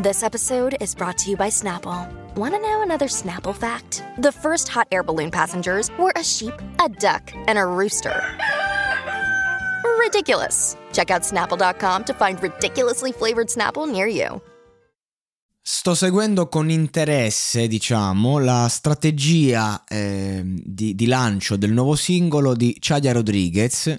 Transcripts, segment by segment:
This episode is brought to you by Snapple. Want to know another Snapple fact? The first hot air balloon passengers were a sheep, a duck, and a rooster. Ridiculous. Check out snapple.com to find ridiculously flavored Snapple near you. Sto seguendo con interesse, diciamo, la strategia eh, di, di lancio del nuovo singolo di Chadia Rodriguez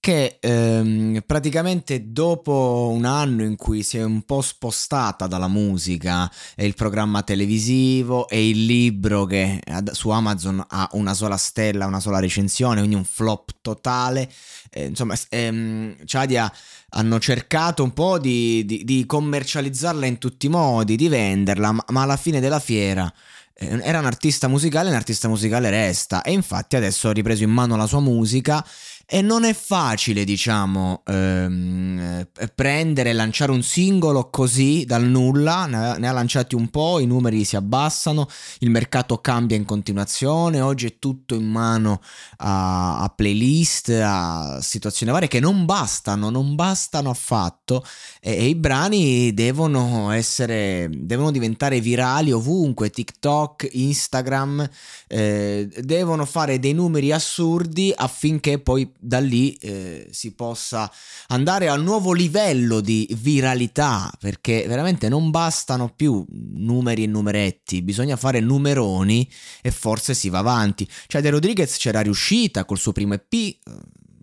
che ehm, praticamente dopo un anno in cui si è un po' spostata dalla musica e il programma televisivo e il libro che su Amazon ha una sola stella, una sola recensione, quindi un flop totale, eh, insomma ehm, Chadia hanno cercato un po' di, di, di, commercializzarla in tutti i modi, di venderla, ma, ma alla fine della fiera eh, era un artista musicale un artista musicale resta. E infatti adesso ha ripreso in mano la sua musica e non è facile, diciamo, ehm, eh, prendere e lanciare un singolo così dal nulla, ne, ne ha lanciati un po', i numeri si abbassano, il mercato cambia in continuazione, oggi è tutto in mano a, a playlist, a situazioni varie che non bastano, non bastano affatto e, e i brani devono essere, devono diventare virali ovunque, TikTok, Instagram, eh, devono fare dei numeri assurdi affinché poi da lì eh, si possa andare a un nuovo livello di viralità, perché veramente non bastano più numeri e numeretti, bisogna fare numeroni e forse si va avanti. Cioè De Rodriguez c'era riuscita col suo primo EP, eh,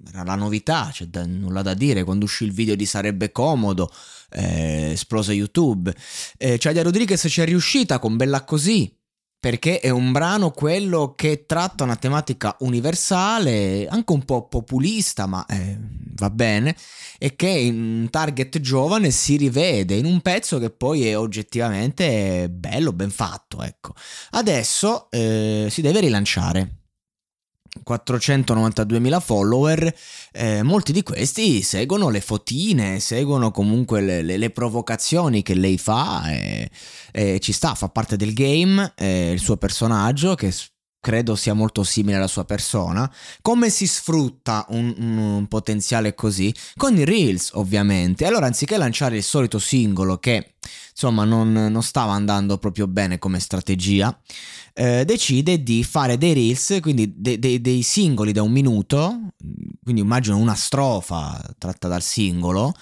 era la novità, c'è da, nulla da dire, quando uscì il video di Sarebbe Comodo, eh, esplose YouTube. Eh, cioè De Rodriguez c'è riuscita con Bella Così, perché è un brano quello che tratta una tematica universale, anche un po' populista, ma eh, va bene, e che in un target giovane si rivede in un pezzo che poi è oggettivamente bello, ben fatto, ecco. Adesso eh, si deve rilanciare. 492.000 follower, eh, molti di questi seguono le fotine, seguono comunque le, le, le provocazioni che lei fa e, e, ci sta, fa parte del game, eh, il suo personaggio che credo sia molto simile alla sua persona. Come si sfrutta un, un, potenziale così? Con i Reels, ovviamente. Allora, anziché lanciare il solito singolo che insomma non, non stava andando proprio bene come strategia, eh, decide di fare dei reels, quindi de, de, dei singoli da un minuto, quindi immagino una strofa tratta dal singolo,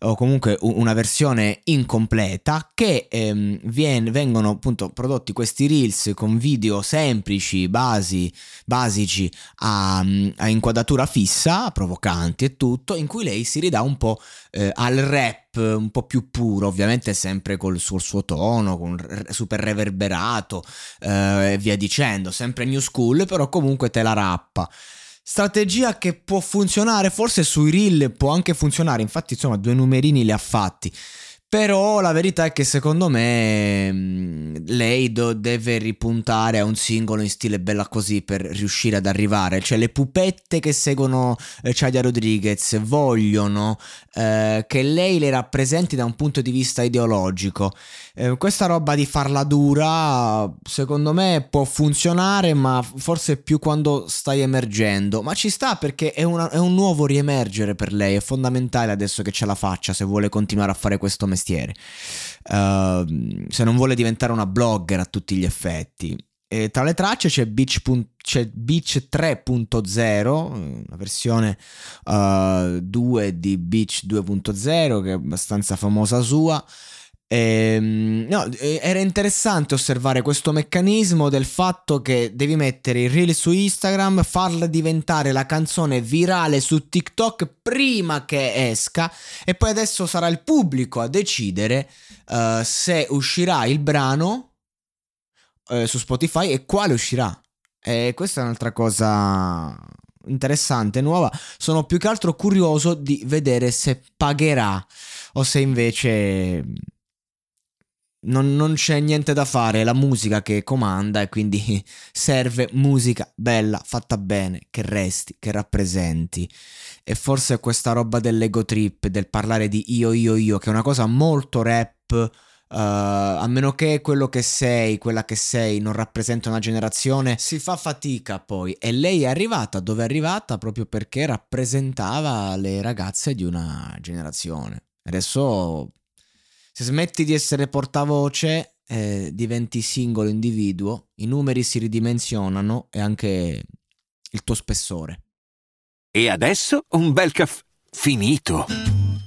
o comunque una versione incompleta, che ehm, viene, vengono appunto prodotti questi reels con video semplici, basi, basici, a, a inquadratura fissa, provocanti e tutto, in cui lei si ridà un po' eh, al rap un po' più puro, ovviamente sempre col suo, suo tono, con super reverberato eh, e via dicendo, sempre new school, però comunque te la rappa. Strategia che può funzionare, forse sui reel può anche funzionare, infatti insomma due numerini li ha fatti. Però la verità è che secondo me mm, lei do- deve ripuntare a un singolo in stile bella così per riuscire ad arrivare. Cioè le pupette che seguono eh, Chadia Rodriguez vogliono eh, che lei le rappresenti da un punto di vista ideologico. Eh, questa roba di farla dura secondo me può funzionare ma forse più quando stai emergendo. Ma ci sta perché è, una- è un nuovo riemergere per lei. È fondamentale adesso che ce la faccia se vuole continuare a fare questo mestiere mestiere, uh, se non vuole diventare una blogger a tutti gli effetti. E tra le tracce c'è Beach, c'è Beach 3.0, una versione uh, eh, 2 di Beach 2.0 che è abbastanza famosa sua. Ehm, no, era interessante osservare questo meccanismo del fatto che devi mettere il reel su Instagram, farla diventare la canzone virale su TikTok prima che esca e poi adesso sarà il pubblico a decidere uh, se uscirà il brano eh, su Spotify e quale uscirà. E questa è un'altra cosa interessante, nuova. Sono più che altro curioso di vedere se pagherà o se invece non, non, c'è niente da fare, è la musica che comanda e quindi serve musica bella, fatta bene, che resti, che rappresenti. E forse questa roba dell'ego trip, del parlare di io, io, io, che è una cosa molto rap Uh, a meno che quello che sei, quella che sei, non rappresenta una generazione, si fa fatica poi. E lei è arrivata dove è arrivata proprio perché rappresentava le ragazze di una generazione. Adesso, se smetti di essere portavoce, eh, diventi singolo individuo, i numeri si ridimensionano e anche il tuo spessore. E adesso un bel caffè finito.